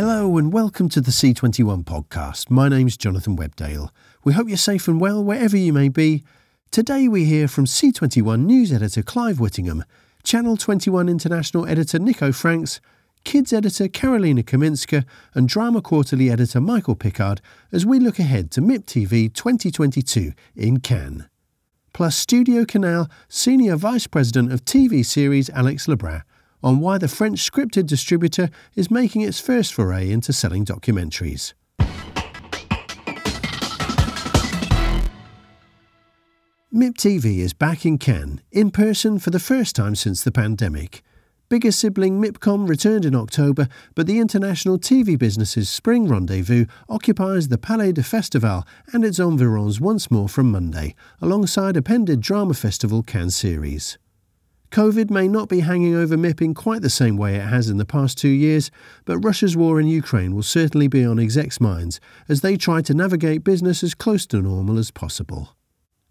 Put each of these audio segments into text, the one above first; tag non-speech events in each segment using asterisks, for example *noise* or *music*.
Hello and welcome to the C21 podcast. My name's Jonathan Webdale. We hope you're safe and well wherever you may be. Today we hear from C21 news editor Clive Whittingham, Channel 21 international editor Nico Franks, kids editor Karolina Kaminska, and drama quarterly editor Michael Pickard as we look ahead to MIP TV 2022 in Cannes. Plus Studio Canal senior vice president of TV series Alex Lebrun on why the French scripted distributor is making its first foray into selling documentaries. MIP TV is back in Cannes, in person for the first time since the pandemic. Bigger sibling MIPCOM returned in October, but the international TV business's spring rendezvous occupies the Palais de Festival and its environs once more from Monday, alongside appended drama festival Cannes series. COVID may not be hanging over MIP in quite the same way it has in the past two years, but Russia's war in Ukraine will certainly be on execs' minds as they try to navigate business as close to normal as possible.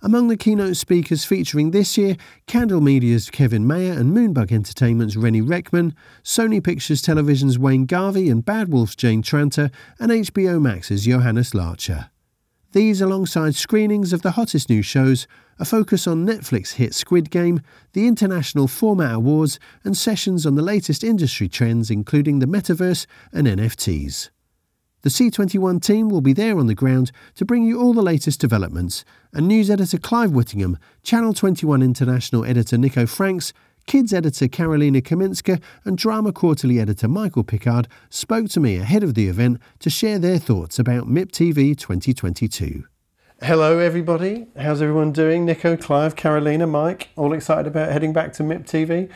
Among the keynote speakers featuring this year, Candle Media's Kevin Mayer and Moonbug Entertainment's René Rechtman, Sony Pictures Television's Wayne Garvey and Bad Wolf's Jane Tranter, and HBO Max's Johannes Larcher. These, alongside screenings of the hottest new shows, a focus on Netflix hit Squid Game, the International Format Awards, and sessions on the latest industry trends, including the metaverse and NFTs. The C21 team will be there on the ground to bring you all the latest developments, and news editor Clive Whittingham, Channel 21 International editor Nico Franks, Kids editor Karolina Kaminska and Drama Quarterly editor Michael Pickard spoke to me ahead of the event to share their thoughts about MIP TV 2022. Hello, everybody. How's everyone doing? Nico, Clive, Karolina, Mike, all excited about heading back to MIP TV?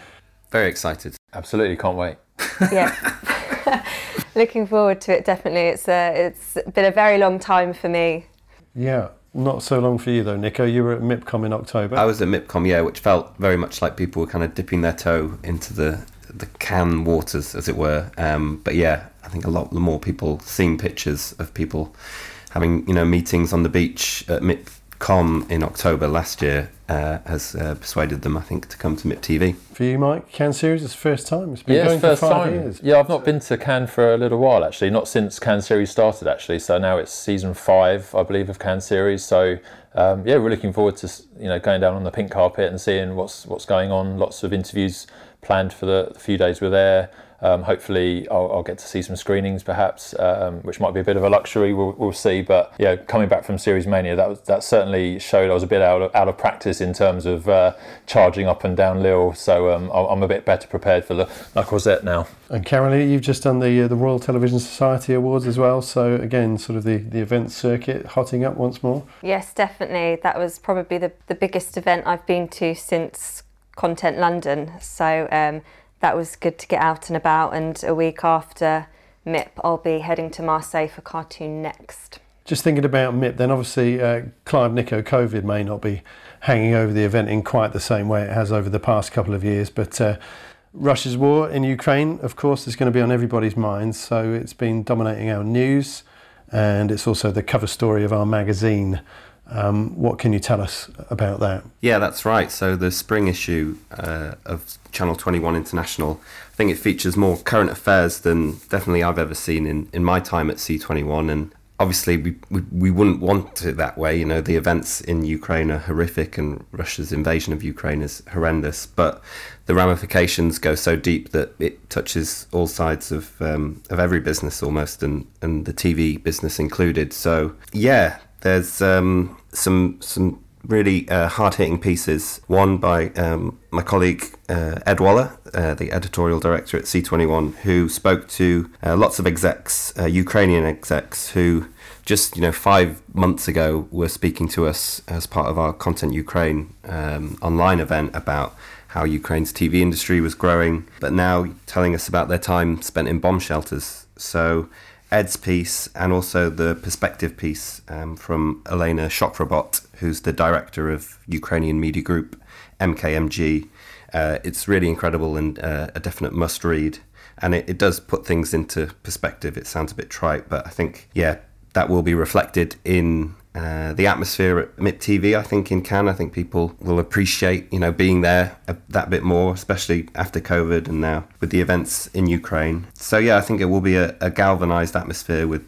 Very excited. Absolutely, can't wait. yeah. *laughs* Looking forward to it, definitely. It's, uh, it's been a very long time for me. Yeah. Not so long for you though, Nico. You were at MIPCOM in October. I was at MIPCOM, yeah, which felt very much like people were kind of dipping their toe into the the Cannes waters, as it were. Um, but yeah, I think a lot more people seeing pictures of people having you know meetings on the beach at MIPCOM in October last year uh, has uh, persuaded them, I think, to come to MIP TV. For you, Mike, Cannes series, it's the first time. It's been yeah, going first for five time. years. Yeah, I've not been to Cannes for a little while actually, not since Cannes series started actually. So now it's season five, I believe, of Cannes series. So um, yeah, we're looking forward to you know going down on the pink carpet and seeing what's what's going on. Lots of interviews planned for the few days we're there. Um, hopefully, I'll, I'll, get to see some screenings, perhaps, um, which might be a bit of a luxury. We'll, we'll, see. But yeah, coming back from Series Mania, that was, that certainly showed I was a bit out of, out of practice in terms of uh, charging up and down Lille. So um, I'm a bit better prepared for the La Croisette now. And Karolina, you've just done the uh, the Royal Television Society Awards as well. So again, sort of the, the event circuit hotting up once more. Yes, definitely. That was probably the, the biggest event I've been to since Content London. So um, that was good to get out and about. And a week after MIP, I'll be heading to Marseille for Cartoon Next. Just thinking about MIP, then obviously uh, Clive Nico COVID may not be hanging over the event in quite the same way it has over the past couple of years, but uh, Russia's war in Ukraine, of course, is going to be on everybody's minds. So it's been dominating our news, and it's also the cover story of our magazine. Um, what can you tell us about that? Yeah, that's right. So the spring issue uh, of Channel 21 International, I think it features more current affairs than definitely I've ever seen in, in my time at C21. And obviously, we, we, we wouldn't want it that way. You know, the events in Ukraine are horrific and Russia's invasion of Ukraine is horrendous. But the ramifications go so deep that it touches all sides of, um, of every business almost, and, and the TV business included. So, yeah, there's um, some some really uh, hard hitting pieces. One by um, my colleague uh, Ed Waller, uh, the editorial director at C21, who spoke to uh, lots of execs, uh, Ukrainian execs, who just you know five months ago were speaking to us as part of our Content Ukraine um, online event about how Ukraine's TV industry was growing, but now telling us about their time spent in bomb shelters. So Ed's piece and also the perspective piece um, from Elena Shokrobot, who's the director of Ukrainian media group MKMG. Uh, it's really incredible and uh, a definite must read. And it, it does put things into perspective. It sounds a bit trite, but I think, yeah, that will be reflected in Uh, the atmosphere at MIP TV, I think, in Cannes, I think people will appreciate, you know, being there a, that bit more, especially after COVID and now with the events in Ukraine. So yeah, I think it will be a, a galvanized atmosphere with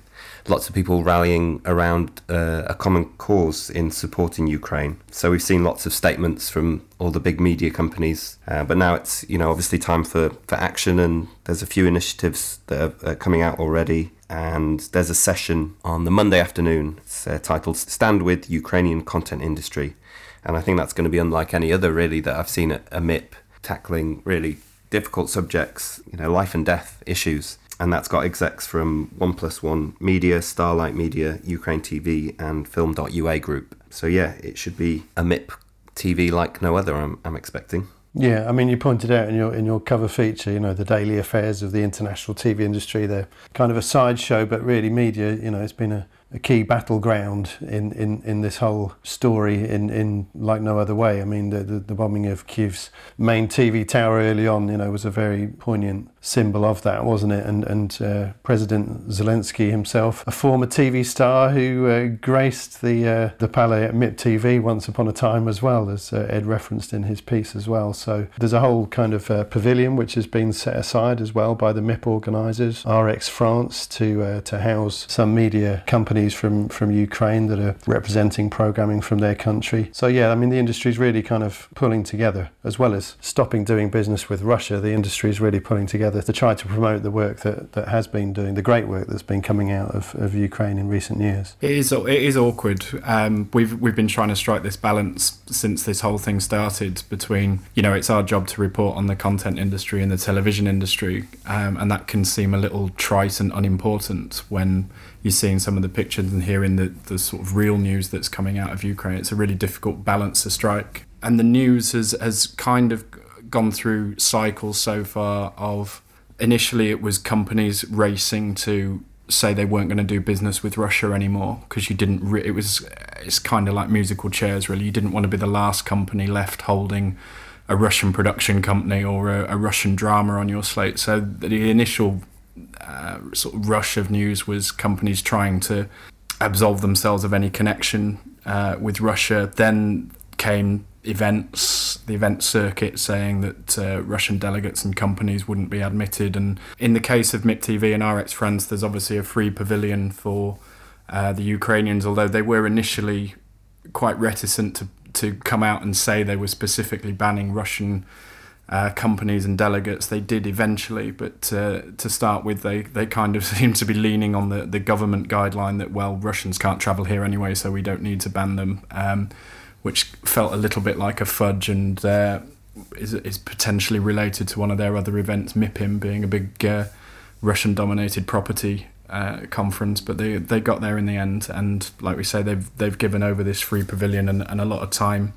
lots of people rallying around uh, a common cause in supporting Ukraine. So we've seen lots of statements from all the big media companies, uh, but now it's you know obviously time for for action, and there's a few initiatives that are coming out already. And there's a session on the Monday afternoon. Uh, titled "Stand with Ukrainian Content Industry," and I think that's going to be unlike any other really that I've seen at a MIP tackling really difficult subjects, you know, life and death issues and that's got execs from One Plus One Media, Starlight Media, Ukraine TV, and Film.ua Group. So yeah, it should be a MIP TV like no other. I'm, I'm expecting. Yeah, I mean, you pointed out in your in your cover feature, you know, the daily affairs of the international TV industry. They're kind of a sideshow, but really, media, you know, it's been a a key battleground in, in, in this whole story in, in like no other way. I mean, the, the, the, bombing of Kiev's main TV tower early on, you know, was a very poignant symbol of that, wasn't it? And, and uh, President Zelensky himself, a former TV star who uh, graced the, uh, the Palais at MIP TV once upon a time as well, as uh, Ed referenced in his piece as well. So there's a whole kind of uh, pavilion which has been set aside as well by the MIP organisers, RX France, to, uh, to house some media companies companies from, from Ukraine that are representing programming from their country. So, yeah, I mean, the industry is really kind of pulling together, as well as stopping doing business with Russia. The industry is really pulling together to try to promote the work that, that has been doing, the great work that's been coming out of, of Ukraine in recent years. It is, it is awkward. Um, we've, we've been trying to strike this balance since this whole thing started between, you know, it's our job to report on the content industry and the television industry, um, and that can seem a little trite and unimportant when you're seeing some of the pictures and hearing the, the sort of real news that's coming out of Ukraine. It's a really difficult balance to strike. And the news has, has kind of gone through cycles so far of initially it was companies racing to say they weren't going to do business with Russia anymore because you didn't re- it was it's kind of like musical chairs really you didn't want to be the last company left holding a Russian production company or a, a Russian drama on your slate so the initial uh, sort of rush of news was companies trying to absolve themselves of any connection uh, with Russia. Then came events, the event circuit saying that uh, Russian delegates and companies wouldn't be admitted. And in the case of MIP TV and RX France, there's obviously a free pavilion for uh, the Ukrainians, although they were initially quite reticent to, to come out and say they were specifically banning Russian uh, companies and delegates. They did eventually, but uh, to start with, they, they kind of *laughs* seem to be leaning on the, the government guideline that, well, Russians can't travel here anyway, so we don't need to ban them, um, which felt a little bit like a fudge and uh, is, is potentially related to one of their other events, MIPIM, being a big uh, Russian dominated property. Uh, conference, but they they got there in the end, and like we say, they've they've given over this free pavilion and, and a lot of time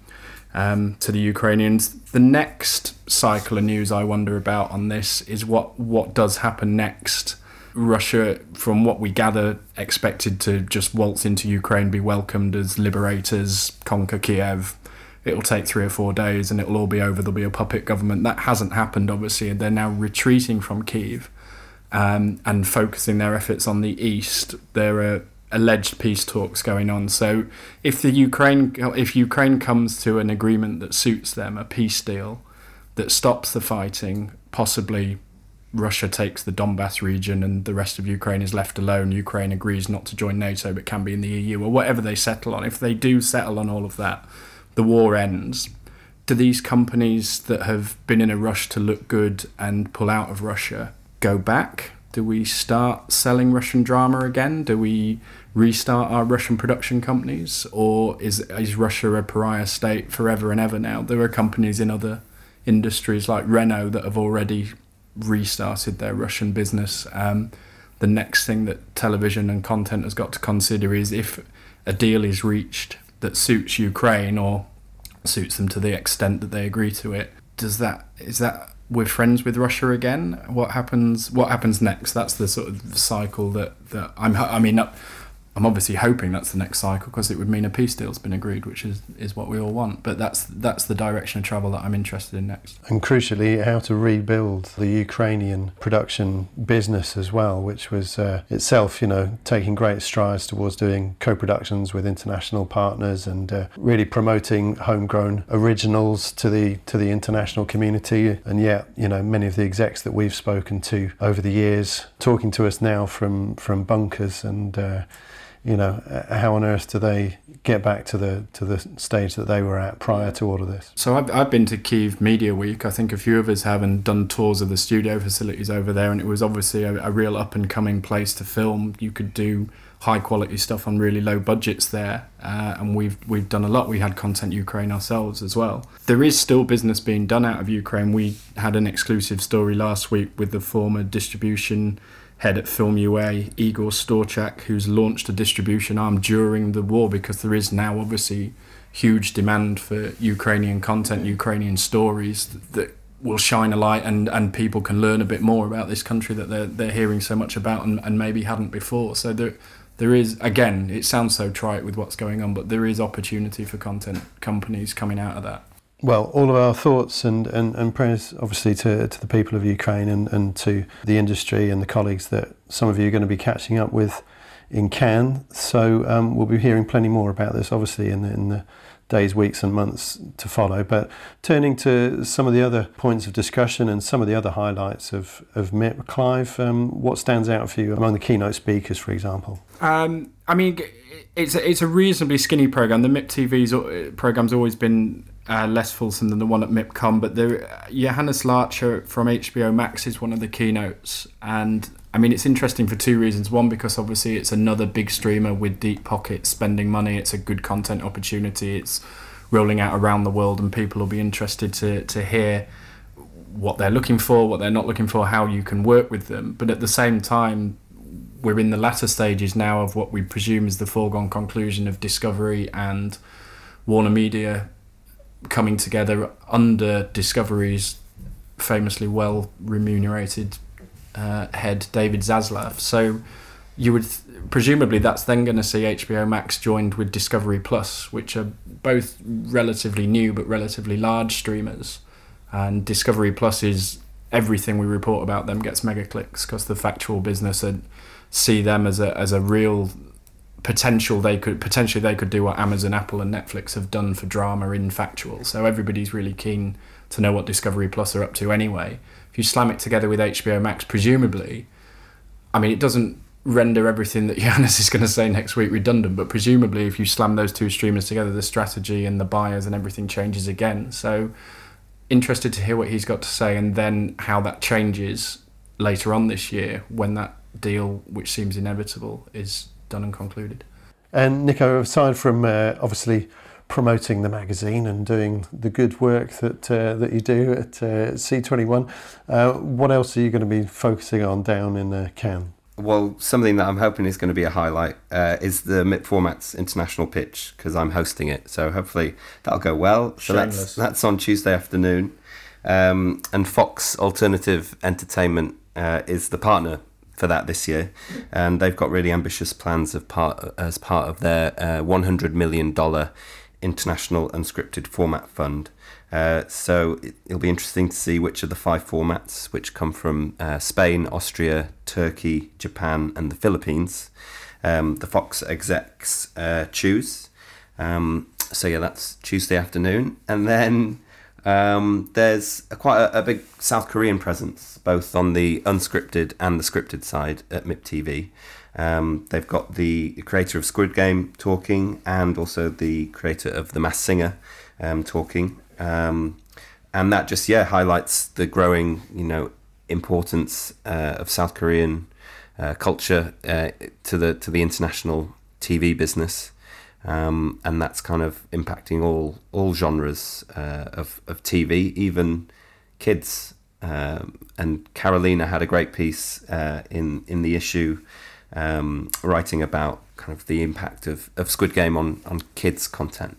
um, to the Ukrainians. The next cycle of news I wonder about on this is what what does happen next. Russia, from what we gather, expected to just waltz into Ukraine, be welcomed as liberators, conquer Kiev. It'll take three or four days and it'll all be over. There'll be a puppet government. That hasn't happened, obviously, and they're now retreating from Kiev um, and focusing their efforts on the east. There are alleged peace talks going on. So if the Ukraine if Ukraine comes to an agreement that suits them, a peace deal that stops the fighting, possibly Russia takes the Donbass region and the rest of Ukraine is left alone. Ukraine agrees not to join NATO but can be in the EU or whatever they settle on. If they do settle on all of that, the war ends. Do these companies that have been in a rush to look good and pull out of Russia go back? Do we start selling Russian drama again? Do we restart our Russian production companies, or is is Russia a pariah state forever and ever now? There are companies in other industries like Renault that have already restarted their Russian business. Um, the next thing that television and content has got to consider is if a deal is reached that suits Ukraine or suits them to the extent that they agree to it. Does that is that we're friends with Russia again? What happens? What happens next? That's the sort of cycle that that I'm. I mean, I'm obviously hoping that's the next cycle because it would mean a peace deal's been agreed, which is, is what we all want. But that's that's the direction of travel that I'm interested in next. And crucially, how to rebuild the Ukrainian production business as well, which was uh, itself, you know, taking great strides towards doing co-productions with international partners and uh, really promoting homegrown originals to the to the international community. And yet, you know, many of the execs that we've spoken to over the years, talking to us now from from bunkers and. Uh, you know, how on earth do they get back to the to the stage that they were at prior to all of this? So I've, I've been to Kiev Media Week. I think a few of us have and done tours of the studio facilities over there, and it was obviously a, a real up and coming place to film. You could do high quality stuff on really low budgets there, uh, and we've we've done a lot. We had Content Ukraine ourselves as well. There is still business being done out of Ukraine. We had an exclusive story last week with the former distribution head at Film UA, Igor Storchak, who's launched a distribution arm during the war because there is now obviously huge demand for Ukrainian content, Ukrainian stories that will shine a light and, and people can learn a bit more about this country that they're, they're hearing so much about and, and maybe hadn't before. So there, there is, again, it sounds so trite with what's going on, but there is opportunity for content companies coming out of that well, all of our thoughts and, and, and prayers, obviously, to, to the people of Ukraine and, and to the industry and the colleagues that some of you are going to be catching up with in Cannes. So um, we'll be hearing plenty more about this, obviously, in the, in the days, weeks, and months to follow. But turning to some of the other points of discussion and some of the other highlights of, of MIP, Clive, um, what stands out for you among the keynote speakers, for example? Um, I mean, it's a, it's a reasonably skinny program. The MIP TV's program's always been uh, less fulsome than the one at MIPCOM, but the Johannes Larcher from HBO Max is one of the keynotes, and I mean it's interesting for two reasons. One, because obviously it's another big streamer with deep pockets spending money. It's a good content opportunity. It's rolling out around the world, and people will be interested to to hear what they're looking for, what they're not looking for, how you can work with them. But at the same time, we're in the latter stages now of what we presume is the foregone conclusion of Discovery and Warner Media coming together under Discovery's famously well remunerated uh, head David Zaslav. So you would th- presumably that's then going to see HBO Max joined with Discovery Plus, which are both relatively new but relatively large streamers. And Discovery Plus is everything we report about them gets mega clicks because the factual business and see them as a as a real potential they could potentially they could do what Amazon, Apple, and Netflix have done for drama in factual. So everybody's really keen to know what Discovery Plus are up to anyway. If you slam it together with HBO Max, presumably, I mean, it doesn't render everything that *laughs* Johannes is going to say next week redundant, but presumably, if you slam those two streamers together, the strategy and the buyers and everything changes again. So interested to hear what he's got to say and then how that changes later on this year when that deal, which seems inevitable, is done and concluded. And Nico, aside from uh, obviously promoting the magazine and doing the good work that uh, that you do at uh, C21, uh, what else are you going to be focusing on down in uh, Cannes? Well, something that I'm hoping is going to be a highlight uh, is the MIP Formats International Pitch because I'm hosting it. So hopefully that'll go well. So that's that's on Tuesday afternoon, um, and Fox Alternative Entertainment uh, is the partner for that this year, and they've got really ambitious plans of part as part of their uh, 100 million dollar international unscripted format fund. Uh, so it, will be interesting to see which of the five formats, which come from uh, Spain, Austria, Turkey, Japan, and the Philippines, um, the Fox execs uh, choose. Um, so yeah, that's Tuesday afternoon, and then um, there's a, quite a, a, big South Korean presence, both on the unscripted and the scripted side at MIP TV. Um, they've got the creator of Squid Game talking, and also the creator of The Masked Singer um, talking, um, and that just yeah highlights the growing you know importance uh, of South Korean uh, culture uh, to the to the international TV business um, and that's kind of impacting all all genres uh, of of TV, even kids. Um, and Karolina had a great piece uh, in in the issue, um, writing about kind of the impact of, of Squid Game on on kids content.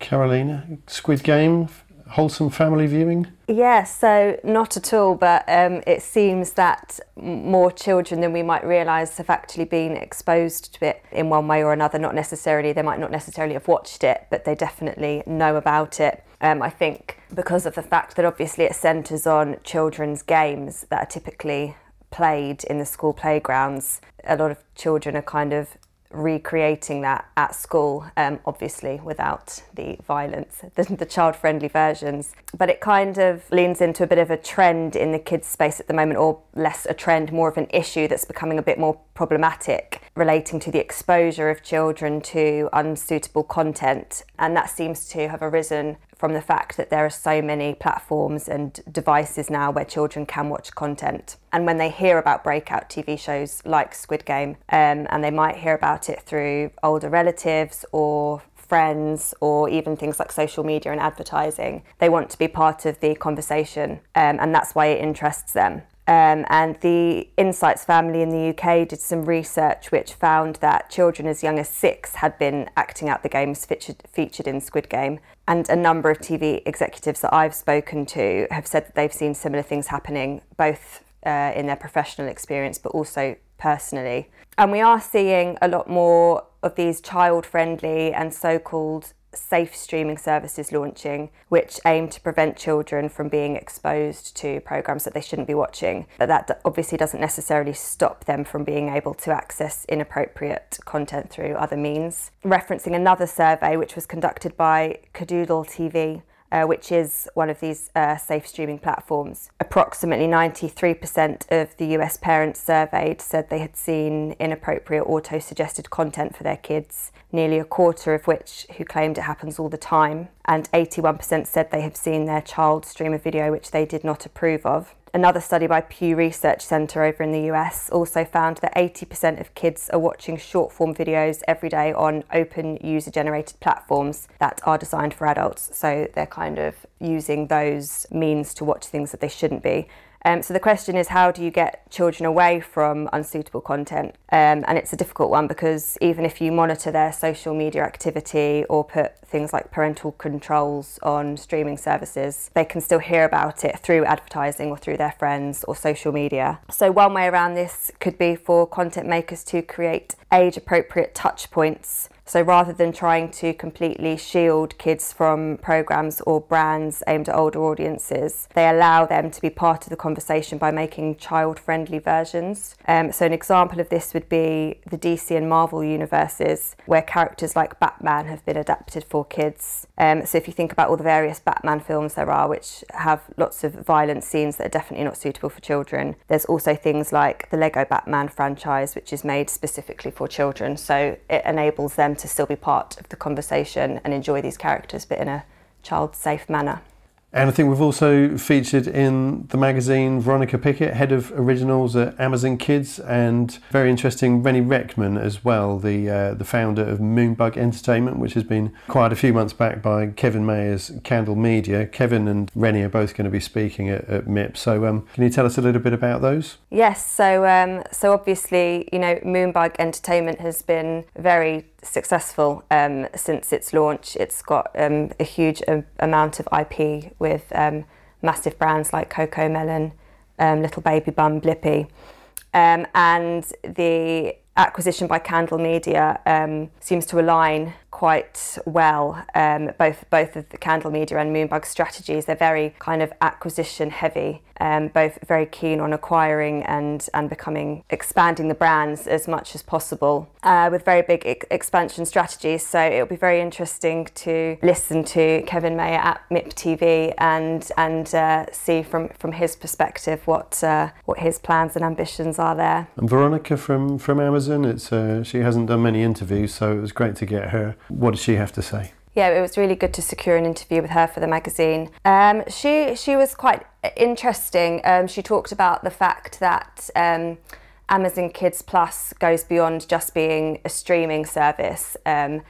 Karolina, Squid Game, wholesome family viewing? Yeah, so not at all, but um, it seems that more children than we might realise have actually been exposed to it in one way or another. Not necessarily, they might not necessarily have watched it, but they definitely know about it. Um, I think because of the fact that obviously it centres on children's games that are typically played in the school playgrounds, a lot of children are kind of recreating that at school, um, obviously without the violence, the, the child friendly versions. But it kind of leans into a bit of a trend in the kids' space at the moment, or less a trend, more of an issue that's becoming a bit more problematic relating to the exposure of children to unsuitable content. And that seems to have arisen from the fact that there are so many platforms and devices now where children can watch content. And when they hear about breakout TV shows like Squid Game, um, and they might hear about it through older relatives or friends or even things like social media and advertising, they want to be part of the conversation, um, and that's why it interests them. Um, and the Insights family in the UK did some research which found that children as young as six had been acting out the games featured, featured in Squid Game. And a number of TV executives that I've spoken to have said that they've seen similar things happening, both uh, in their professional experience but also personally. And we are seeing a lot more of these child friendly and so called safe streaming services launching, which aim to prevent children from being exposed to programs that they shouldn't be watching. But that obviously doesn't necessarily stop them from being able to access inappropriate content through other means. Referencing another survey, which was conducted by Kidoodle TV, uh, which is one of these uh, safe streaming platforms. Approximately 93% of the US parents surveyed said they had seen inappropriate auto suggested content for their kids, nearly a quarter of which who claimed it happens all the time, and 81% said they have seen their child stream a video which they did not approve of. Another study by Pew Research Center over in the US also found that 80% of kids are watching short form videos every day on open user generated platforms that are designed for adults. So they're kind of using those means to watch things that they shouldn't be. Um, so the question is, how do you get children away from unsuitable content? Um, and it's a difficult one because even if you monitor their social media activity or put things like parental controls on streaming services, they can still hear about it through advertising or through their friends or social media. So one way around this could be for content makers to create age appropriate touch points so rather than trying to completely shield kids from programs or brands aimed at older audiences, they allow them to be part of the conversation by making child friendly versions. Um, so, an example of this would be the DC and Marvel universes, where characters like Batman have been adapted for kids. Um, so, if you think about all the various Batman films there are, which have lots of violent scenes that are definitely not suitable for children, there's also things like the Lego Batman franchise, which is made specifically for children. So, it enables them to still be part of the conversation and enjoy these characters, but in a child safe manner. And I think we've also featured in the magazine Veronica Pickett, head of originals at Amazon Kids, and very interesting René Rechtman as well, the uh, the founder of Moonbug Entertainment, which has been acquired a few months back by Kevin Mayer's Candle Media. Kevin and René are both going to be speaking at, at MIP. So um, can you tell us a little bit about those? Yes. So um, so obviously, you know, Moonbug Entertainment has been very successful um, since its launch. It's got um, a huge um, amount of IP with um, massive brands like CoComelon, um, Little Baby Bum, Blippi. Um, and the acquisition by Candle Media seems to align quite well. Um, both both of the Candle Media and Moonbug strategies, they're very kind of acquisition heavy. Um, both very keen on acquiring and and becoming expanding the brands as much as possible uh, with very big ex- expansion strategies. So it'll be very interesting to listen to Kevin Mayer at MIP TV and and uh, see from from his perspective what uh, what his plans and ambitions are there. And Veronica from from Amazon, it's uh, she hasn't done many interviews, so it was great to get her what does she have to say? Yeah, it was really good to secure an interview with her for the magazine. Um, she she was quite interesting. Um, she talked about the fact that um, Amazon Kids Plus goes beyond just being a streaming service, um,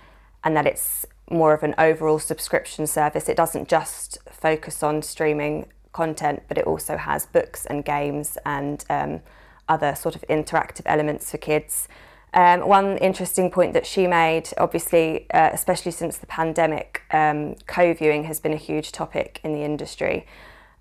and that it's more of an overall subscription service. It doesn't just focus on streaming content, but it also has books and games and um, other sort of interactive elements for kids. Um, one interesting point that she made, obviously, uh, especially since the pandemic, um, co-viewing has been a huge topic in the industry.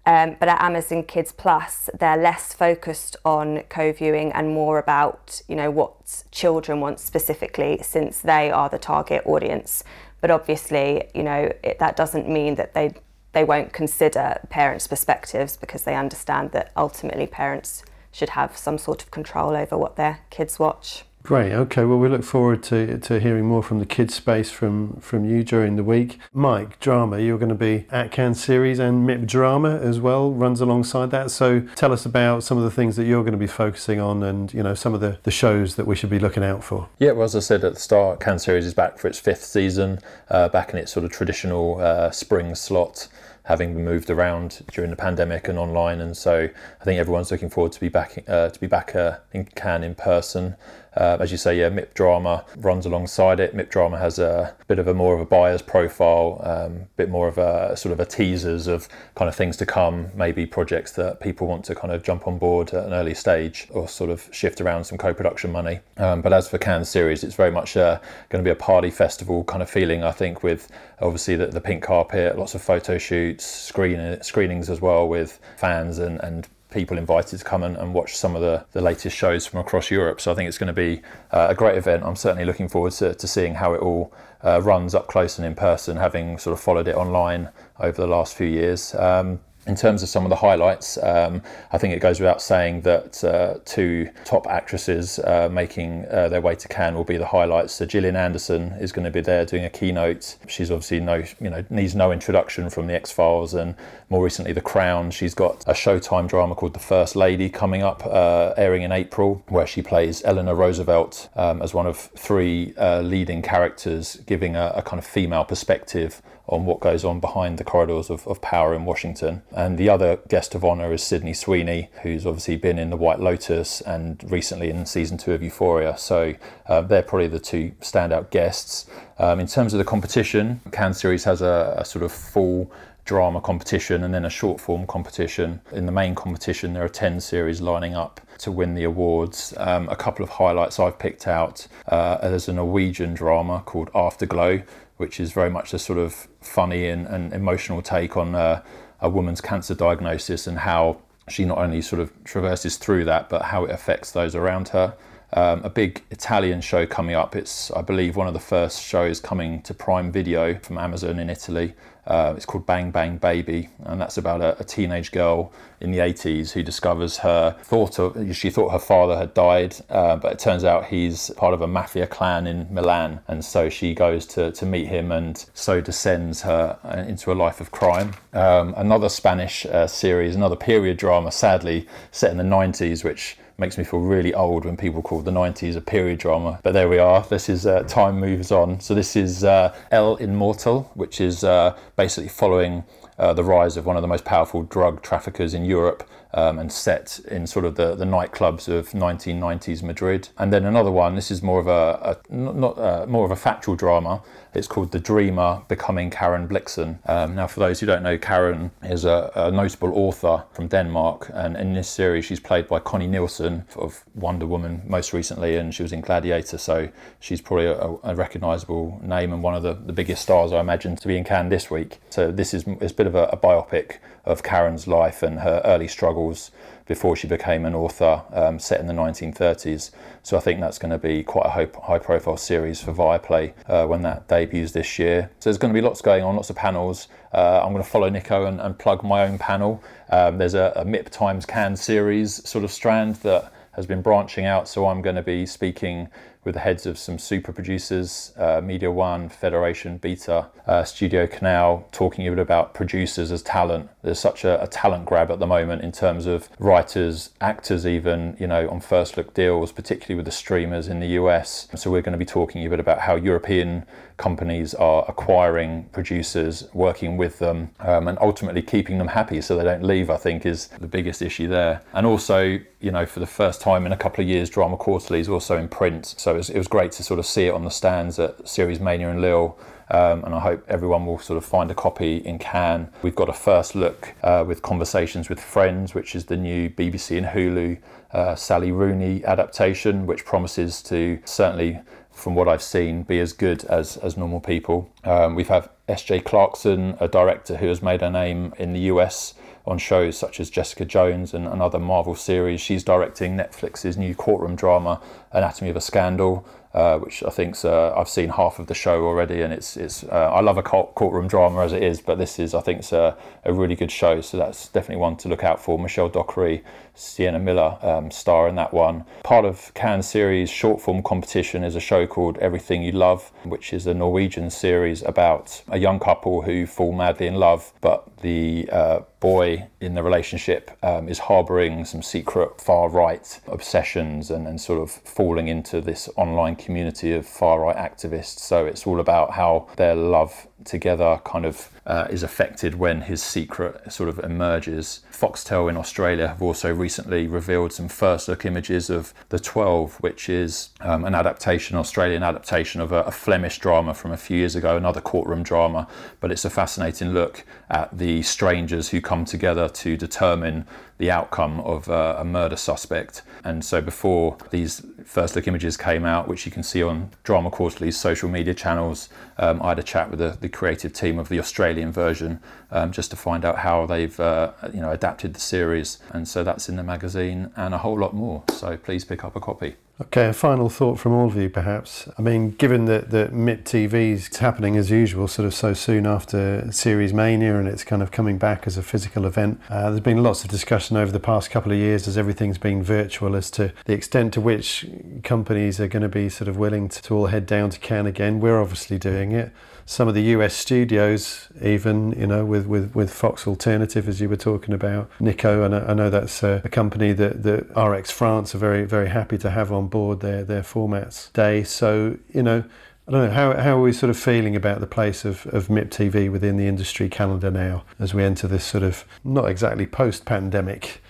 Um, but at Amazon Kids Plus, they're less focused on co-viewing and more about, you know, what children want specifically, since they are the target audience. But obviously, you know, it, that doesn't mean that they they won't consider parents' perspectives because they understand that ultimately parents should have some sort of control over what their kids watch. Great. Okay. Well, we look forward to, to hearing more from the kids space from, from you during the week. Mike, drama, you're going to be at Cannes Series and MIP Drama as well runs alongside that. So tell us about some of the things that you're going to be focusing on and, you know, some of the, the shows that we should be looking out for. Yeah, well, as I said at the start, Cannes Series is back for its fifth season, uh, back in its sort of traditional uh, spring slot having been moved around during the pandemic and online. And so I think everyone's looking forward to be back uh, to be back uh, in Cannes in person. Uh, as you say, yeah, MIP Drama runs alongside it. MIP Drama has a bit of a more of a buyer's profile, a um, bit more of a sort of a teasers of kind of things to come, maybe projects that people want to kind of jump on board at an early stage or sort of shift around some co-production money. Um, but as for Cannes series, it's very much uh, going to be a party festival kind of feeling, I think, with obviously the, the pink carpet, lots of photo shoots, screen, screenings as well with fans and, and people invited to come and, and, watch some of the, the latest shows from across Europe. So I think it's going to be uh, a great event. I'm certainly looking forward to, to seeing how it all uh, runs up close and in person, having sort of followed it online over the last few years. Um, in terms of some of the highlights, um, I think it goes without saying that uh, two top actresses uh, making uh, their way to Cannes will be the highlights. So Gillian Anderson is going to be there doing a keynote. She's obviously no, you know, needs no introduction from the X Files and more recently The Crown. She's got a Showtime drama called The First Lady coming up, uh, airing in April, where she plays Eleanor Roosevelt um, as one of three uh, leading characters, giving a, a kind of female perspective on what goes on behind the corridors of, of power in Washington. And the other guest of honour is Sydney Sweeney, who's obviously been in The White Lotus and recently in season two of Euphoria. So uh, they're probably the two standout guests. Um, in terms of the competition, Cannes Series has a, a sort of full drama competition and then a short form competition. In the main competition, there are 10 series lining up to win the awards. Um, a couple of highlights I've picked out uh, there's a Norwegian drama called Afterglow, which is very much a sort of funny and, and emotional take on uh, a woman's cancer diagnosis and how she not only sort of traverses through that, but how it affects those around her. Um, a big Italian show coming up. It's, I believe, one of the first shows coming to Prime Video from Amazon in Italy. Uh, it's called Bang Bang Baby, and that's about a, a, teenage girl in the 80s who discovers her thought of she thought her father had died, uh, but it turns out he's part of a mafia clan in Milan, and so she goes to, to meet him, and so descends her uh, into a life of crime. Um, another Spanish uh, series, another period drama, sadly set in the 90s, which makes me feel really old when people call the 90s a period drama. But there we are. This is uh, Time Moves On. So this is uh, El Inmortal, which is uh, basically following uh, the rise of one of the most powerful drug traffickers in Europe um, and set in sort of the, the nightclubs of 1990s Madrid. And then another one, this is more of a, a not, uh, more of a factual drama. It's called The Dreamer Becoming Karen Blixen. Um, now, for those who don't know, Karen is a, a, notable author from Denmark, and in this series, she's played by Connie Nielsen of Wonder Woman most recently, and she was in Gladiator, so she's probably a, a recognisable name and one of the, the biggest stars, I imagine, to be in Cannes this week. So, this is it's a bit of a, a biopic of Karen's life and her early struggles before she became an author um, set in the 1930s. So I think that's going to be quite a high, profile series for Viaplay uh, when that debuts this year. So there's going to be lots going on, lots of panels. Uh, I'm going to follow Nico and, and plug my own panel. Um, there's a, a MIP Times Can series sort of strand that has been branching out. So I'm going to be speaking with the heads of some super producers, uh, Mediawan, Federation, Beta, uh, Studio Canal, talking a bit about producers as talent. There's such a, a, talent grab at the moment in terms of writers, actors, even you know on first look deals, particularly with the streamers in the US. So we're going to be talking a bit about how European companies are acquiring producers, working with them, um, and ultimately keeping them happy so they don't leave. I think is the biggest issue there. And also, you know, for the first time in a couple of years, Drama Quarterly is also in print. So it was, it was great to sort of see it on the stands at Series Mania in Lille um, and I hope everyone will sort of find a copy in Cannes. We've got a first look uh, with Conversations with Friends, which is the new BBC and Hulu uh, Sally Rooney adaptation, which promises to certainly from what I've seen, be as good as, as normal people. Um, we've had S.J. Clarkson, a director who has made a name in the US on shows such as Jessica Jones and, and other Marvel series. She's directing Netflix's new courtroom drama, Anatomy of a Scandal, uh, which I think uh, I've seen half of the show already, and it's it's. Uh, I love a courtroom drama as it is, but this is I think it's a, a really good show, so that's definitely one to look out for. Michelle Dockery, Sienna Miller um, star in that one. Part of Cannes series short form competition is a show called Everything You Love, which is a Norwegian series about a young couple who fall madly in love, but the uh, boy in the relationship um, is harboring some secret far right obsessions and, and sort of falling into this online community of far right activists. So it's all about how their love together kind of uh, is affected when his secret sort of emerges. Foxtel in Australia have also recently revealed some first look images of The 12, which is um, an adaptation, Australian adaptation of a, a, Flemish drama from a few years ago, another courtroom drama. But it's a fascinating look at the strangers who come together to determine the outcome of uh, a murder suspect. And so before these first look images came out, which you can see on Drama Quarterly's social media channels, um, I had a chat with the, the, creative team of the Australian version um, just to find out how they've uh, you know adapted the series. And so that's in the magazine and a whole lot more. So please pick up a copy. Okay, a final thought from all of you, perhaps. I mean, given that, that MIP TV is happening as usual, sort of so soon after Series Mania, and it's kind of coming back as a physical event, uh, there's been lots of discussion over the past couple of years as everything's been virtual as to the extent to which companies are going to be sort of willing to, to all head down to Cannes again. We're obviously doing it some of the US studios, even you know, with, with, with Fox Alternative, as you were talking about, Nico, and I, I know that's a, a, company that, that RX France are very very happy to have on board their their formats day. So you know. I don't know, how, how are we sort of feeling about the place of, of MIP TV within the industry calendar now as we enter this sort of not exactly post pandemic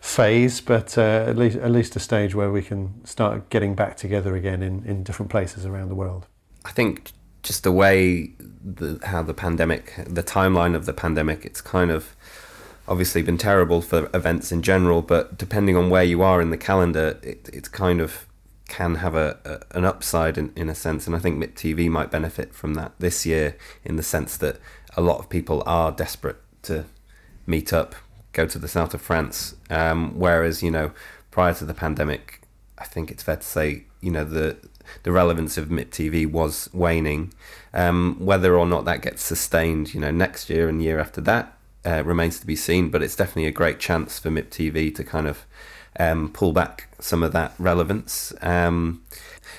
phase, but uh, at, least, at least a stage where we can start getting back together again in, in different places around the world? I think just the way the how the pandemic, the timeline of the pandemic, it's kind of obviously been terrible for events in general. But depending on where you are in the calendar, it it's kind of can have a, a, an upside in, in a sense, and I think MIP TV might benefit from that this year in the sense that a lot of people are desperate to meet up, go to the south of France, um, whereas you know prior to the pandemic, I think it's fair to say you know the the relevance of MIP TV was waning. Um, whether or not that gets sustained, you know, next year and year after that uh, remains to be seen. But it's definitely a great chance for MIP TV to kind of um, pull back some of that relevance. Um,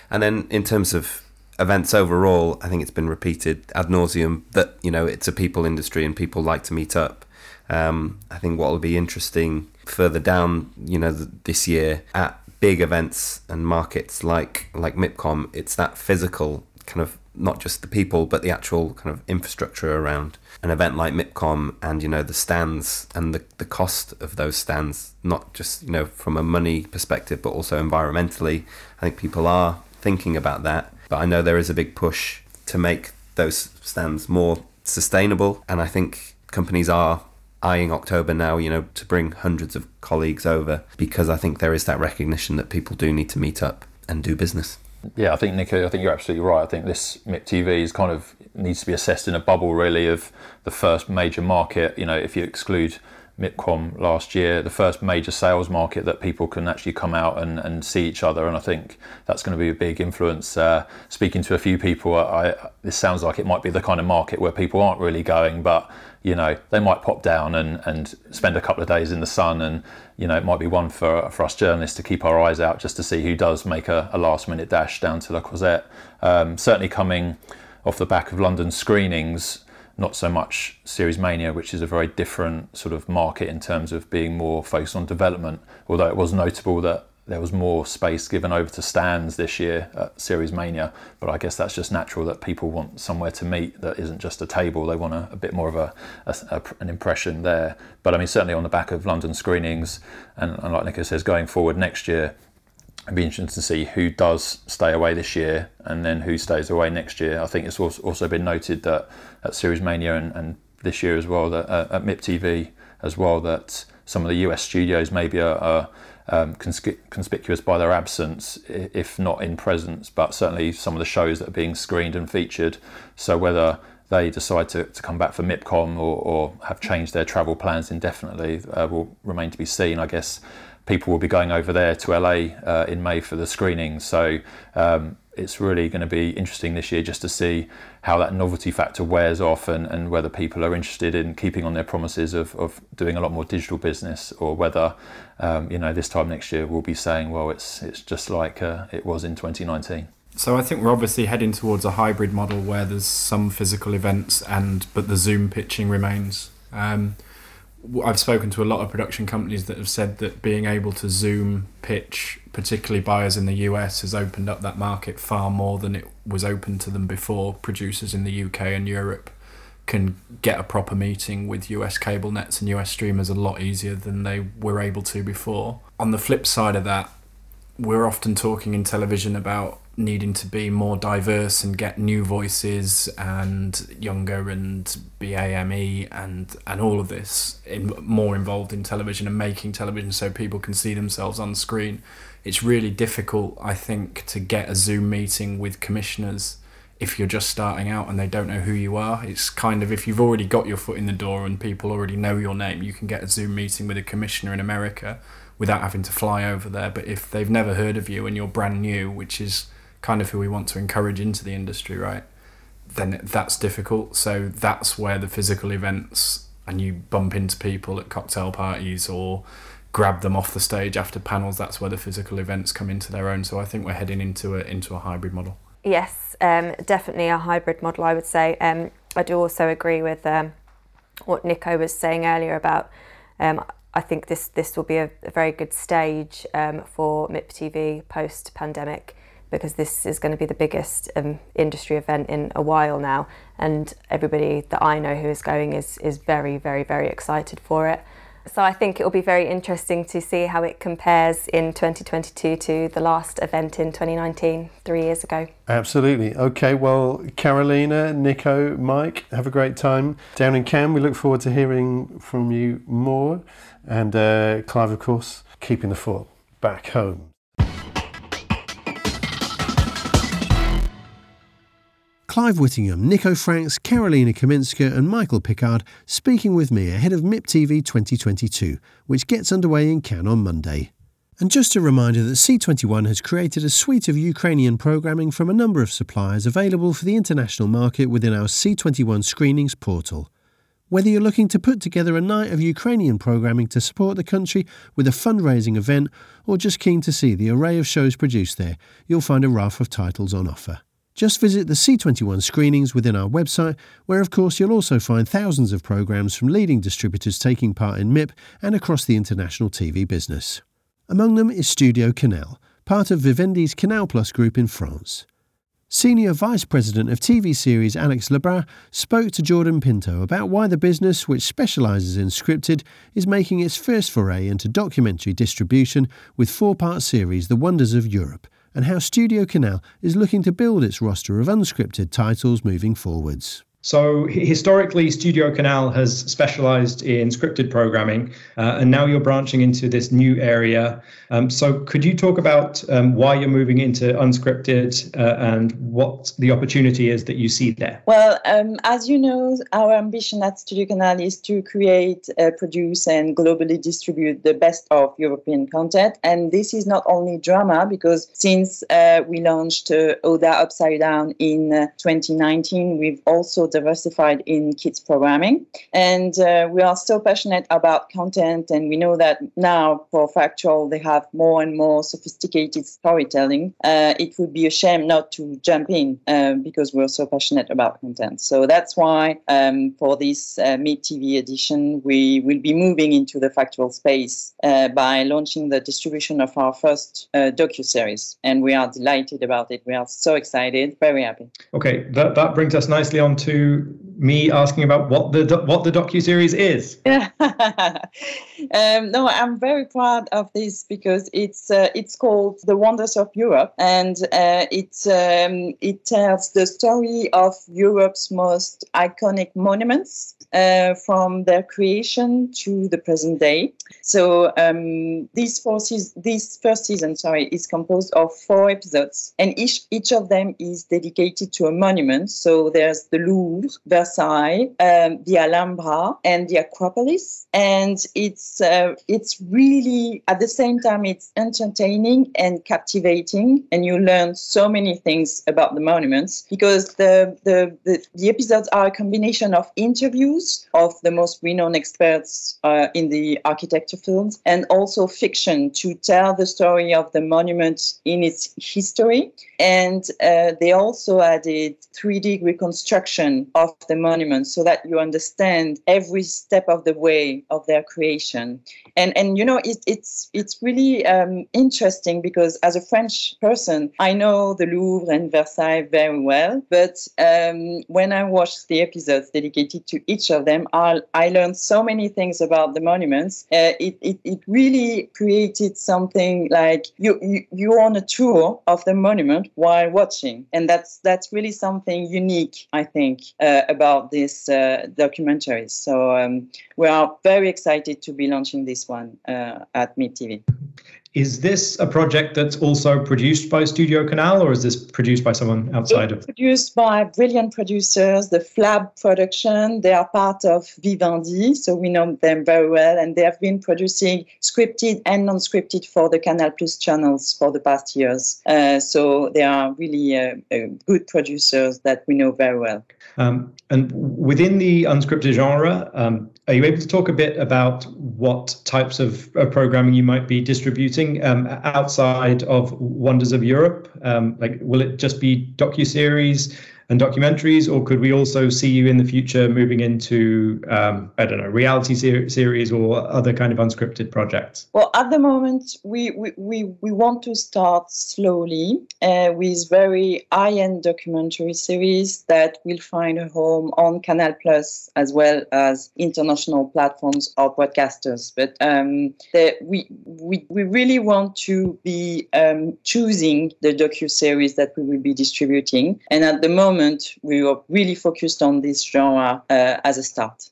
and then in terms of events overall, I think it's been repeated ad nauseum that you know it's a people industry and people like to meet up. Um, I think what will be interesting further down, you know, this year at big events and markets like like MIPCOM, it's that physical kind of not just the people but the actual kind of infrastructure around an event like MIPCOM and you know the stands and the, the cost of those stands not just you know from a money perspective but also environmentally. I think people are thinking about that but I know there is a big push to make those stands more sustainable. And I think companies are eyeing October now, you know, to bring hundreds of colleagues over because I think there is that recognition that people do need to meet up and do business. Yeah, I think Nico, I think you're absolutely right. I think this MIP TV is kind of needs to be assessed in a bubble really of the first major market. You know, if you exclude MIPCOM last year, the first major sales market that people can actually come out and, and see each other. And I think that's going to be a big influence. Uh, speaking to a few people, I, this sounds like it might be the kind of market where people aren't really going, but you know they might pop down and, and spend a couple of days in the sun and you know it might be one for, for us journalists to keep our eyes out just to see who does make a, a last minute dash down to La Croisette. Um, certainly coming off the back of London screenings not so much Series Mania, which is a very different sort of market in terms of being more focused on development. Although it was notable that there was more space given over to stands this year at Series Mania, but I guess that's just natural that people want somewhere to meet that isn't just a table. They want a, a bit more of a, a, an impression there. But I mean, certainly on the back of London screenings, and, and like Nico says, going forward next year, it'd be interesting to see who does stay away this year and then who stays away next year. I think it's also been noted that at Series Mania and, and this year as well, that uh, at MIP TV as well, that some of the US studios maybe are, are um, conspicuous by their absence, if not in presence, but certainly some of the shows that are being screened and featured. So whether they decide to, to come back for MIPCOM or, or have changed their travel plans indefinitely uh, will remain to be seen. I guess people will be going over there to LA uh, in May for the screening. So um, it's really going to be interesting this year just to see how that novelty factor wears off and, and whether people are interested in keeping on their promises of, of doing a lot more digital business or whether um, you know this time next year we'll be saying well it's it's just like uh, it was in 2019 so I think we're obviously heading towards a hybrid model where there's some physical events and but the Zoom pitching remains. Um, I've spoken to a lot of production companies that have said that being able to Zoom pitch, particularly buyers in the US, has opened up that market far more than it was open to them before. Producers in the UK and Europe can get a proper meeting with US cable nets and US streamers a lot easier than they were able to before. On the flip side of that, we're often talking in television about needing to be more diverse and get new voices and younger and BAME and and all of this in, more involved in television and making television so people can see themselves on screen. It's really difficult, I think, to get a Zoom meeting with commissioners if you're just starting out and they don't know who you are. It's kind of if you've already got your foot in the door and people already know your name, you can get a Zoom meeting with a commissioner in America without having to fly over there. But if they've never heard of you and you're brand new, which is kind of who we want to encourage into the industry, right? Then that's difficult. So that's where the physical events and you bump into people at cocktail parties or grab them off the stage after panels. That's where the physical events come into their own. So I think we're heading into a into a hybrid model. Yes, um, definitely a hybrid model. I would say. Um, I do also agree with um, what Nico was saying earlier about. Um, I think this this will be a, a very good stage um, for MIP TV post pandemic because this is going to be the biggest um, industry event in a while now, and everybody that I know who is going is is very, very, very excited for it. So I think it will be very interesting to see how it compares in 2022 to the last event in 2019, three years ago. Absolutely. Okay, well, Karolina, Nico, Mike, have a great time down in Cannes. We look forward to hearing from you more. And uh, Clive, of course, keeping the fort back home. Clive Whittingham, Nico Franks, Karolina Kaminska, and Michael Pickard speaking with me ahead of MIP TV 2022, which gets underway in Cannes on Monday. And just a reminder that C21 has created a suite of Ukrainian programming from a number of suppliers available for the international market within our C21 screenings portal. Whether you're looking to put together a night of Ukrainian programming to support the country with a fundraising event, or just keen to see the array of shows produced there, you'll find a raft of titles on offer. Just visit the C21 screenings within our website, where of course you'll also find thousands of programmes from leading distributors taking part in MIP and across the international TV business. Among them is Studio Canal, part of Vivendi's Canal Plus group in France. Senior Vice President of TV series Alex Lebras spoke to Jordan Pinto about why the business, which specialises in scripted, is making its first foray into documentary distribution with four part series The Wonders of Europe, and how Studio Canal is looking to build its roster of unscripted titles moving forwards. So historically, Studio Canal has specialized in scripted programming, uh, and now you're branching into this new area. Um, so could you talk about um, why you're moving into unscripted uh, and what the opportunity is that you see there? Well, um, as you know, our ambition at Studio Canal is to create, uh, produce, and globally distribute the best of European content. And this is not only drama, because since uh, we launched uh, Oda Upside Down in uh, 2019, we've also diversified in kids programming. And uh, we are so passionate about content, and we know that now for Factual, they have more and more sophisticated storytelling. Uh, it would be a shame not to jump in uh, because we're so passionate about content. So that's why um, for this uh, MIP TV edition, we will be moving into the Factual space uh, by launching the distribution of our first uh, docu-series. And we are delighted about it. We are so excited, very happy. Okay, that, that brings us nicely on to to me asking about what the what the docu series is. *laughs* um, no, I'm very proud of this because it's uh, it's called The Wonders of Europe, and uh, it um, it tells the story of Europe's most iconic monuments uh, from their creation to the present day. So um, these four this first season, sorry, is composed of four episodes, and each each of them is dedicated to a monument. So there's the Louvre, Versailles, um, the Alhambra, and the Acropolis, and it's uh, it's really at the same time it's entertaining and captivating, and you learn so many things about the monuments because the the the, the episodes are a combination of interviews of the most renowned experts uh, in the architecture fields and also fiction to tell the story of the monument in its history. And uh, they also added 3D reconstruction of the so that you understand every step of the way of their creation. And and you know it, it's it's really um, interesting because as a French person, I know the Louvre and Versailles very well. But um, when I watched the episodes dedicated to each of them, I, I learned so many things about the monuments. Uh, it, it it really created something like you, you you're on a tour of the monument while watching, and that's that's really something unique, I think, uh, about this uh, documentary. So um, we are very excited to be launching this one uh, at MIP TV. Is this a project that's also produced by Studio Canal, or is this produced by someone outside it's of? Produced by brilliant producers, the Flab Production. They are part of Vivendi, so we know them very well, and they have been producing scripted and non-scripted for the Canal Plus channels for the past years. Uh, so they are really uh, uh, good producers that we know very well. Um, and within the unscripted genre, um, are you able to talk a bit about what types of, of programming you might be distributing um, outside of Wonders of Europe? Um, like, will it just be docu series and documentaries, or could we also see you in the future moving into, um, I don't know, reality ser- series or other kind of unscripted projects? Well, at the moment, we we, we, we want to start slowly uh, with very high-end documentary series that will find a home on Canal Plus as well as international platforms or broadcasters. But um, the, we, we we really want to be um, choosing the docu series that we will be distributing, and at the moment we were really focused on this genre uh, as a start.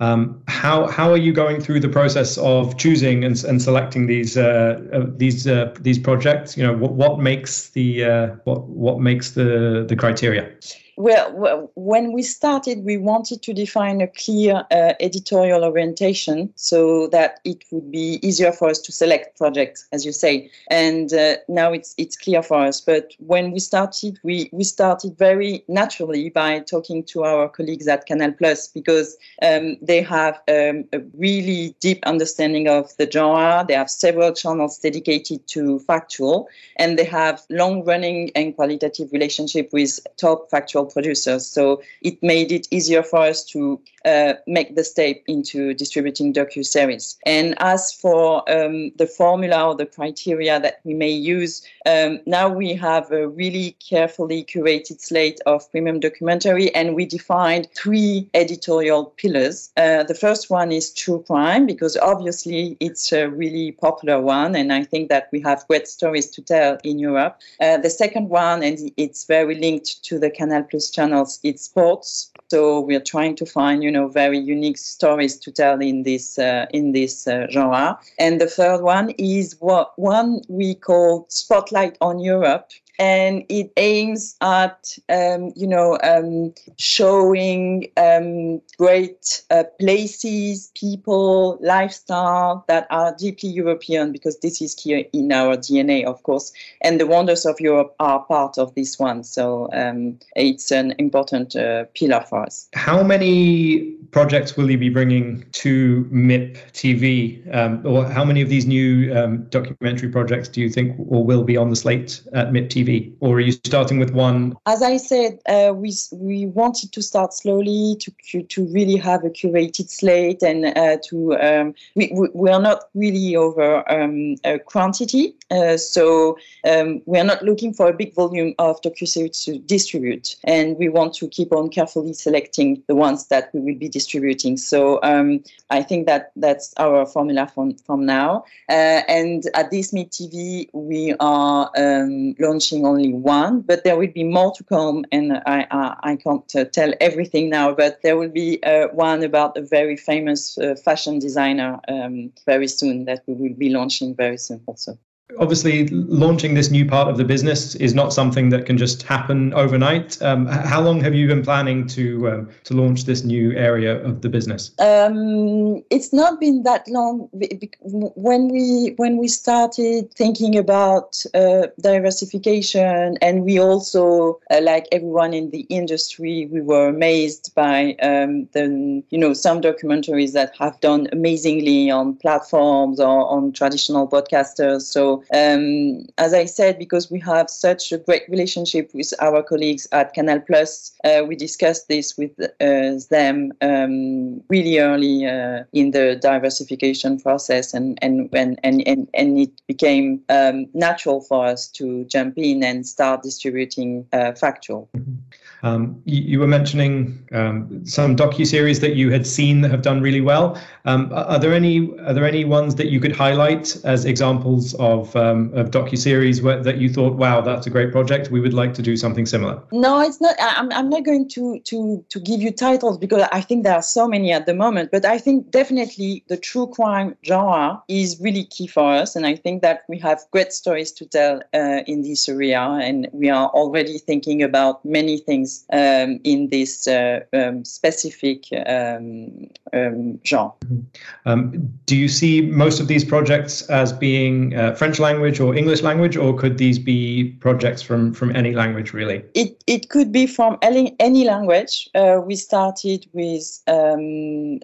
Um, how how are you going through the process of choosing and, and selecting these uh, uh, these uh, these projects? You know, what what makes the uh, what what makes the the criteria? Well, when we started, we wanted to define a clear uh, editorial orientation so that it would be easier for us to select projects, as you say. And uh, now it's it's clear for us. But when we started, we we started very naturally by talking to our colleagues at Canal Plus because um, they have um, a really deep understanding of the genre. They have several channels dedicated to factual, and they have long-running and qualitative relationship with top factual producers. So it made it easier for us to uh, make the step into distributing docu series. And as for um, the formula or the criteria that we may use, um, now we have a really carefully curated slate of premium documentary, and we defined three editorial pillars. Uh, the first one is true crime because obviously it's a really popular one, and I think that we have great stories to tell in Europe. Uh, the second one, and it's very linked to the Canal Plus channels, it's sports. So we're trying to find, you know, very unique stories to tell in this uh, in this uh, genre. And the third one is what one we call Spotlight on Europe, and it aims at um, you know um, showing um, great uh, places, people, lifestyle that are deeply European because this is here in our DNA, of course. And the wonders of Europe are part of this one, so um, it's an important uh, pillar for us. How many projects will you be bringing to MIP TV, um, or how many of these new um, documentary projects do you think or will be on the slate at MIP TV? Or are you starting with one? As I said, uh, we we wanted to start slowly to to really have a curated slate and uh, to um, we we are not really over um, quantity, uh, so um, we are not looking for a big volume of docuseries to distribute, and we want to keep on carefully selecting the ones that we will be distributing. So um, I think that that's our formula from from now. Uh, and at this MIP TV, we are um, launching only one, but there will be more to come, and I I, I can't uh, tell everything now, but there will be uh, one about a very famous uh, fashion designer um, very soon that we will be launching very soon also obviously launching this new part of the business is not something that can just happen overnight. Um, how long have you been planning to um, to launch this new area of the business? Um, it's not been that long when we when we started thinking about uh, diversification and we also uh, like everyone in the industry we were amazed by um, the you know some documentaries that have done amazingly on platforms or on traditional broadcasters. So um, as I said, because we have such a great relationship with our colleagues at Canal Plus, uh, we discussed this with uh, them um, really early uh, in the diversification process, and and and and, and, it became um, natural for us to jump in and start distributing uh, factual. Mm-hmm. Um, you, you, were mentioning um, some docu series that you had seen that have done really well. Um, are there any are there any ones that you could highlight as examples of um, of docu series that you thought, wow, that's a great project. We would like to do something similar. No, it's not. I'm, I'm not going to to to give you titles because I think there are so many at the moment. But I think definitely the true crime genre is really key for us, and I think that we have great stories to tell uh, in this area, and we are already thinking about many things um, in this uh, um, specific um, um genre. Mm-hmm. Um, do you see most of these projects as being uh, French language or English language, or could these be projects from, from any language really? It, it could be from any, any language. Uh, we started with, um,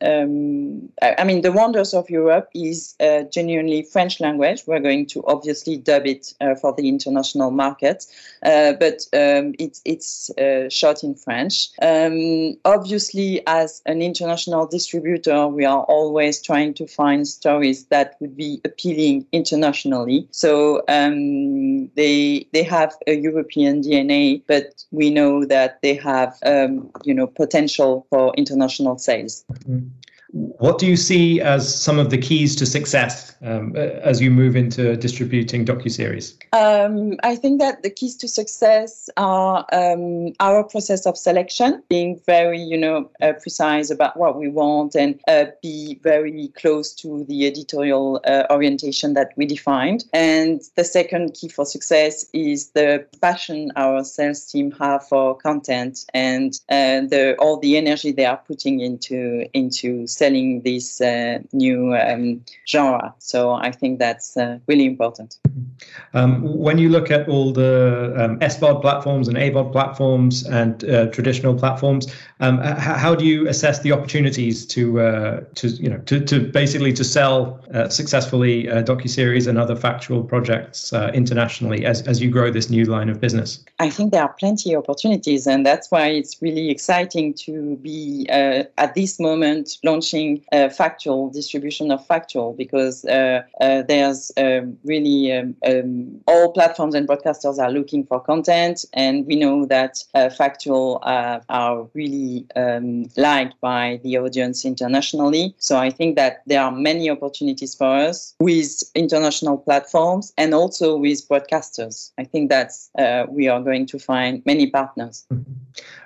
I mean, the wonders of Europe is uh, genuinely French language. We're going to obviously dub it uh, for the international market, uh, but it's, it's shot in French. Um, obviously, as an international distributor, we are always trying to find stories that would be appealing internationally. So um, they they have a European DNA, but we know that they have um, you know potential for international sales. Mm-hmm. What do you see as some of the keys to success um, as you move into distributing docuseries? Um, I think that the keys to success are um, our process of selection, being very, you know, uh, precise about what we want and uh, be very close to the editorial uh, orientation that we defined. And the second key for success is the passion our sales team have for content and uh, the all the energy they are putting into into selling this uh, new um, genre. So I think that's uh, really important. Um, when you look at all the um, SVOD platforms and AVOD platforms and uh, traditional platforms, um, h- how do you assess the opportunities to uh, to you know to, to basically to sell uh, successfully uh, docuseries and other factual projects uh, internationally as, as you grow this new line of business? I think there are plenty of opportunities, and that's why it's really exciting to be uh, at this moment launching factual distribution of factual because there's really um, um, all platforms and broadcasters are looking for content, and we know that uh, factual uh, are really um, liked by the audience internationally. So I think that there are many opportunities for us with international platforms and also with broadcasters. I think that uh, we are going to find many partners. Mm-hmm.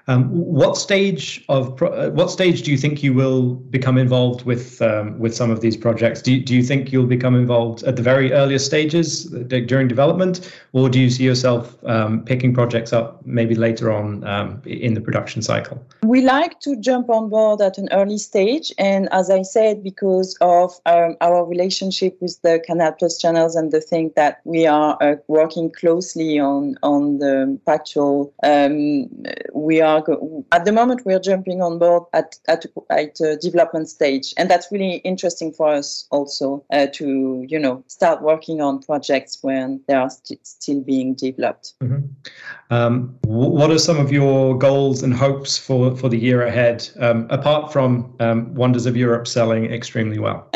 Um, what stage of pro- uh, what stage do you think you will become involved with um, with some of these projects? Do you, do you think you'll become involved at the very earliest stages uh, during development, or do you see yourself um, picking projects up maybe later on um, in the production cycle? We like to jump on board at an early stage, and as I said, because of um, our relationship with the Canal Plus channels and the thing that we are uh, working closely on on the factual, um, we are go- at the moment we are jumping on board at at, at a development stage, and that's really interesting for us also uh, to you know start working on projects when they are st- still being developed. Mm-hmm. Um, what are some of your goals and hopes for for the year ahead, um, apart from um, Wonders of Europe selling extremely well? *laughs*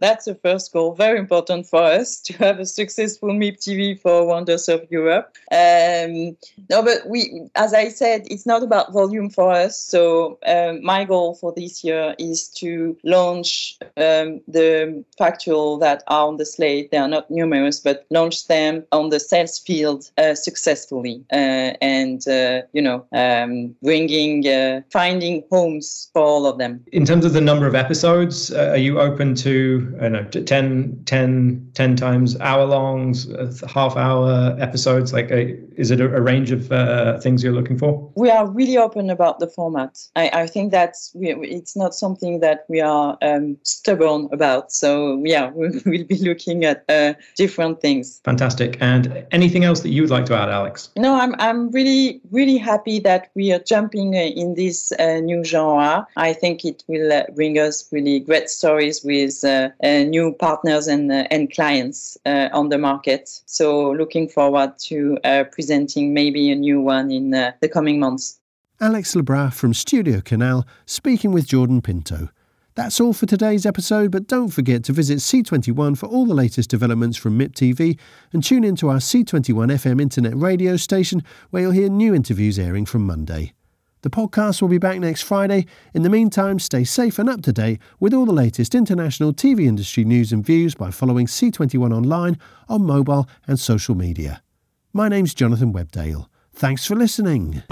that's the first goal. Very important for us to have a successful MIP TV for Wonders of Europe. Um, no, but we, as I said, it's not about volume for us. So um, my goal for this year is to launch um, the factual that are on the slate. They are not numerous, but launch them on the sales field uh, successfully, uh, and uh, you know, um, bringing, uh, finding homes for all of them. In terms of the number of episodes, uh, are you open to I don't know 10, 10, 10 times hour longs, half hour episodes? Like, a, is it a, a range of uh, things you're looking for? We are really open about the format. I, I think that's we, it's not something that we are um, stubborn about. So yeah, *laughs* we will be looking at uh, different things. Fantastic. And anything else that you would like to add, Alex? No, I'm I'm really really happy that we are jumping uh, in this uh, new genre. I think it will uh, bring us really great stories with uh, Uh, uh, new partners and uh, and clients on the market. So looking forward to presenting maybe a new one in the coming months. Alex Lebras from Studio Canal speaking with Jordan Pinto. That's all for today's episode, but don't forget to visit C21 for all the latest developments from MIP TV and tune in to our C21 FM internet radio station where you'll hear new interviews airing from Monday. The podcast will be back next Friday. In the meantime, stay safe and up to date with all the latest international TV industry news and views by following C21 online on mobile and social media. My name's Jonathan Webdale. Thanks for listening.